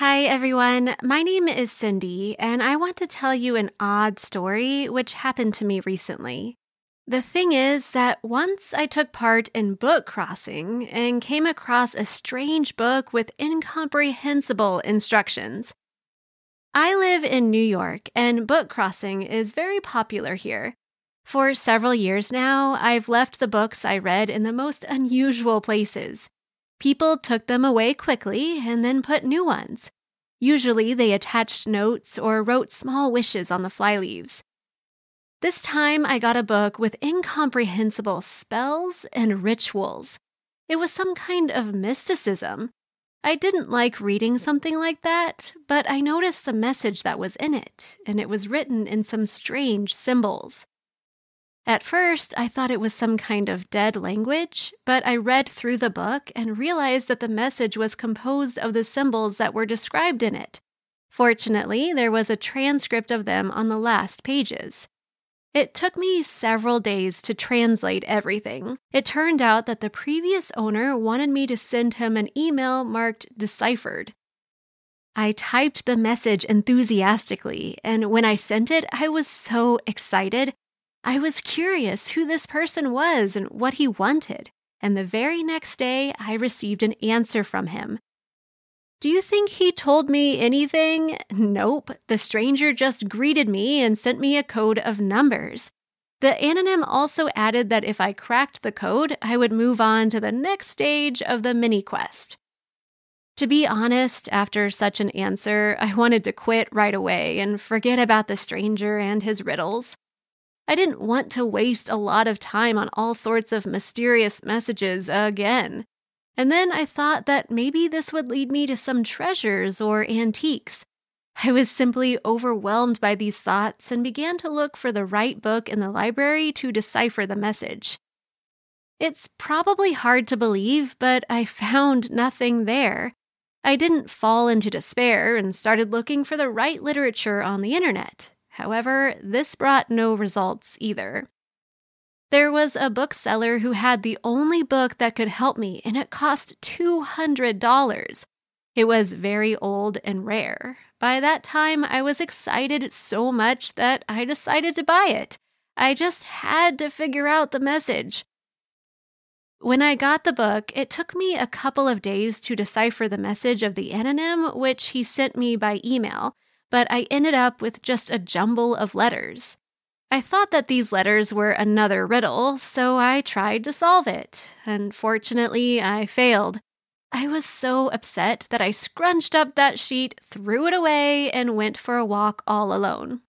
Hi, everyone. My name is Cindy, and I want to tell you an odd story which happened to me recently. The thing is that once I took part in book crossing and came across a strange book with incomprehensible instructions. I live in New York, and book crossing is very popular here. For several years now, I've left the books I read in the most unusual places. People took them away quickly and then put new ones. Usually, they attached notes or wrote small wishes on the flyleaves. This time, I got a book with incomprehensible spells and rituals. It was some kind of mysticism. I didn't like reading something like that, but I noticed the message that was in it, and it was written in some strange symbols. At first, I thought it was some kind of dead language, but I read through the book and realized that the message was composed of the symbols that were described in it. Fortunately, there was a transcript of them on the last pages. It took me several days to translate everything. It turned out that the previous owner wanted me to send him an email marked deciphered. I typed the message enthusiastically, and when I sent it, I was so excited I was curious who this person was and what he wanted, and the very next day I received an answer from him. Do you think he told me anything? Nope. The stranger just greeted me and sent me a code of numbers. The anonym also added that if I cracked the code, I would move on to the next stage of the mini quest. To be honest, after such an answer, I wanted to quit right away and forget about the stranger and his riddles. I didn't want to waste a lot of time on all sorts of mysterious messages again. And then I thought that maybe this would lead me to some treasures or antiques. I was simply overwhelmed by these thoughts and began to look for the right book in the library to decipher the message. It's probably hard to believe, but I found nothing there. I didn't fall into despair and started looking for the right literature on the internet, However, this brought no results either. There was a bookseller who had the only book that could help me, and it cost $200. It was very old and rare. By that time, I was excited so much that I decided to buy it. I just had to figure out the message. When I got the book, it took me a couple of days to decipher the message of the anonym, which he sent me by email but I ended up with just a jumble of letters. I thought that these letters were another riddle, so I tried to solve it. Unfortunately, I failed. I was so upset that I scrunched up that sheet, threw it away, and went for a walk all alone.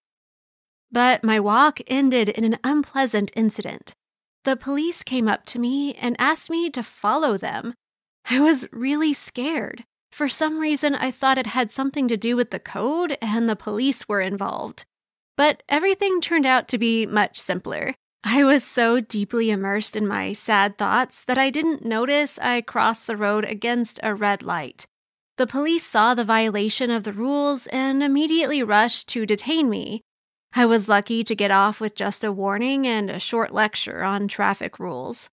But my walk ended in an unpleasant incident. The police came up to me and asked me to follow them. I was really scared. For some reason, I thought it had something to do with the code and the police were involved. But everything turned out to be much simpler. I was so deeply immersed in my sad thoughts that I didn't notice I crossed the road against a red light. The police saw the violation of the rules and immediately rushed to detain me. I was lucky to get off with just a warning and a short lecture on traffic rules.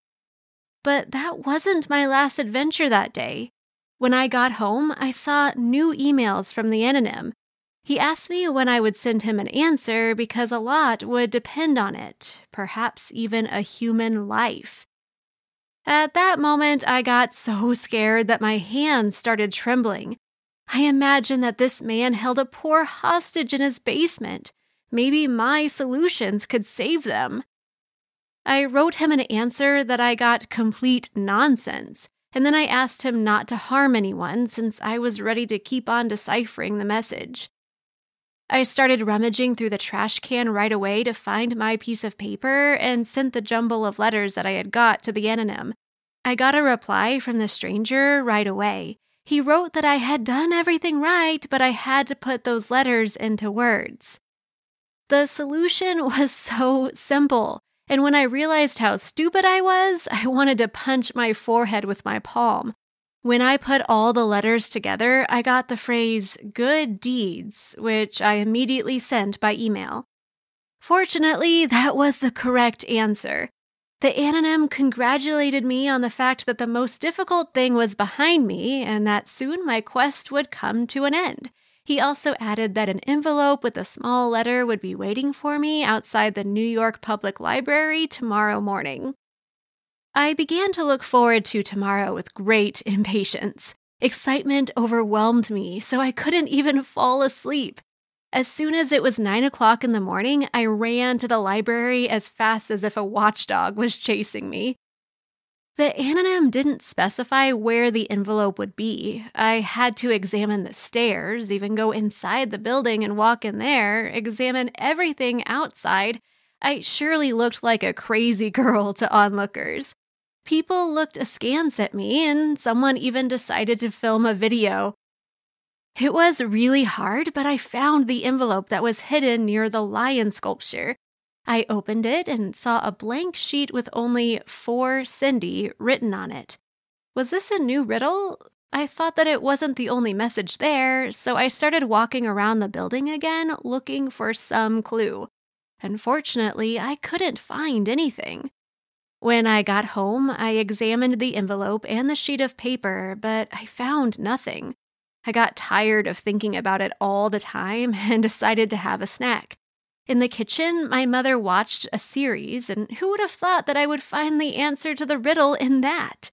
But that wasn't my last adventure that day. When I got home, I saw new emails from the anonym. He asked me when I would send him an answer because a lot would depend on it, perhaps even a human life. At that moment, I got so scared that my hands started trembling. I imagined that this man held a poor hostage in his basement. Maybe my solutions could save them. I wrote him an answer that I got complete nonsense and then I asked him not to harm anyone since I was ready to keep on deciphering the message. I started rummaging through the trash can right away to find my piece of paper and sent the jumble of letters that I had got to the anonym. I got a reply from the stranger right away. He wrote that I had done everything right, but I had to put those letters into words. The solution was so simple. And when I realized how stupid I was, I wanted to punch my forehead with my palm. When I put all the letters together, I got the phrase good deeds, which I immediately sent by email. Fortunately, that was the correct answer. The anonym congratulated me on the fact that the most difficult thing was behind me and that soon my quest would come to an end. He also added that an envelope with a small letter would be waiting for me outside the New York Public Library tomorrow morning. I began to look forward to tomorrow with great impatience. Excitement overwhelmed me, so I couldn't even fall asleep. As soon as it was nine o'clock in the morning, I ran to the library as fast as if a watchdog was chasing me. The anonym didn't specify where the envelope would be. I had to examine the stairs, even go inside the building and walk in there, examine everything outside. I surely looked like a crazy girl to onlookers. People looked askance at me, and someone even decided to film a video. It was really hard, but I found the envelope that was hidden near the lion sculpture. I opened it and saw a blank sheet with only for Cindy written on it. Was this a new riddle? I thought that it wasn't the only message there, so I started walking around the building again looking for some clue. Unfortunately, I couldn't find anything. When I got home, I examined the envelope and the sheet of paper, but I found nothing. I got tired of thinking about it all the time and decided to have a snack. In the kitchen, my mother watched a series, and who would have thought that I would find the answer to the riddle in that?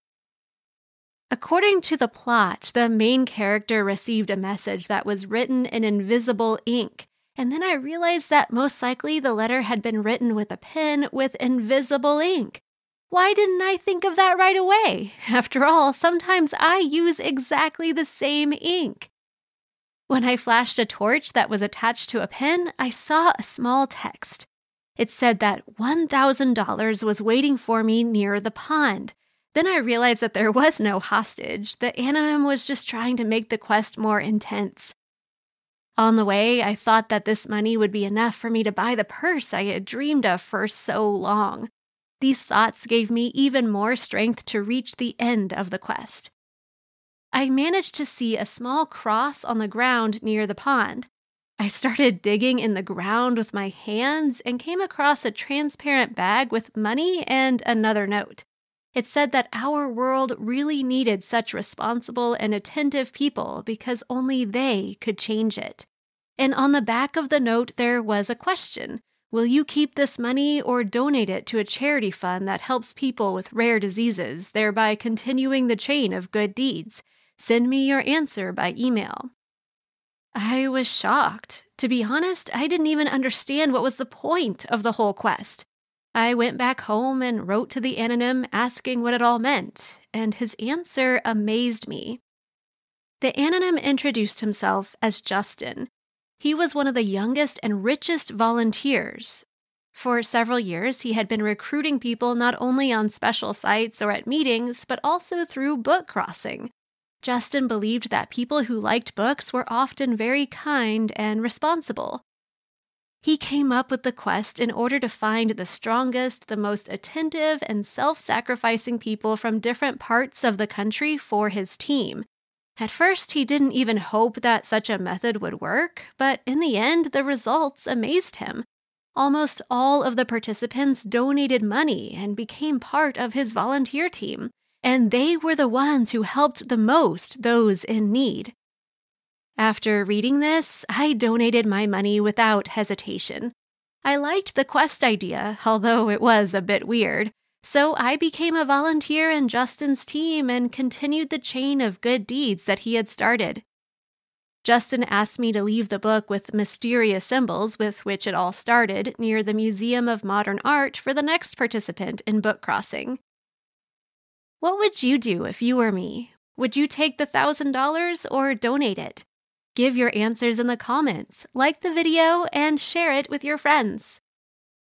According to the plot, the main character received a message that was written in invisible ink, and then I realized that most likely the letter had been written with a pen with invisible ink. Why didn't I think of that right away? After all, sometimes I use exactly the same ink. When I flashed a torch that was attached to a pen, I saw a small text. It said that $1,000 was waiting for me near the pond. Then I realized that there was no hostage. The anonym was just trying to make the quest more intense. On the way, I thought that this money would be enough for me to buy the purse I had dreamed of for so long. These thoughts gave me even more strength to reach the end of the quest. I managed to see a small cross on the ground near the pond. I started digging in the ground with my hands and came across a transparent bag with money and another note. It said that our world really needed such responsible and attentive people because only they could change it. And on the back of the note, there was a question Will you keep this money or donate it to a charity fund that helps people with rare diseases, thereby continuing the chain of good deeds? Send me your answer by email. I was shocked. To be honest, I didn't even understand what was the point of the whole quest. I went back home and wrote to the anonym asking what it all meant, and his answer amazed me. The anonym introduced himself as Justin. He was one of the youngest and richest volunteers. For several years, he had been recruiting people not only on special sites or at meetings, but also through book crossing. Justin believed that people who liked books were often very kind and responsible. He came up with the quest in order to find the strongest, the most attentive, and self sacrificing people from different parts of the country for his team. At first, he didn't even hope that such a method would work, but in the end, the results amazed him. Almost all of the participants donated money and became part of his volunteer team, and they were the ones who helped the most those in need. After reading this, I donated my money without hesitation. I liked the quest idea, although it was a bit weird, so I became a volunteer in Justin's team and continued the chain of good deeds that he had started. Justin asked me to leave the book with mysterious symbols with which it all started near the Museum of Modern Art for the next participant in book crossing. What would you do if you were me? Would you take the $1,000 or donate it? Give your answers in the comments, like the video, and share it with your friends.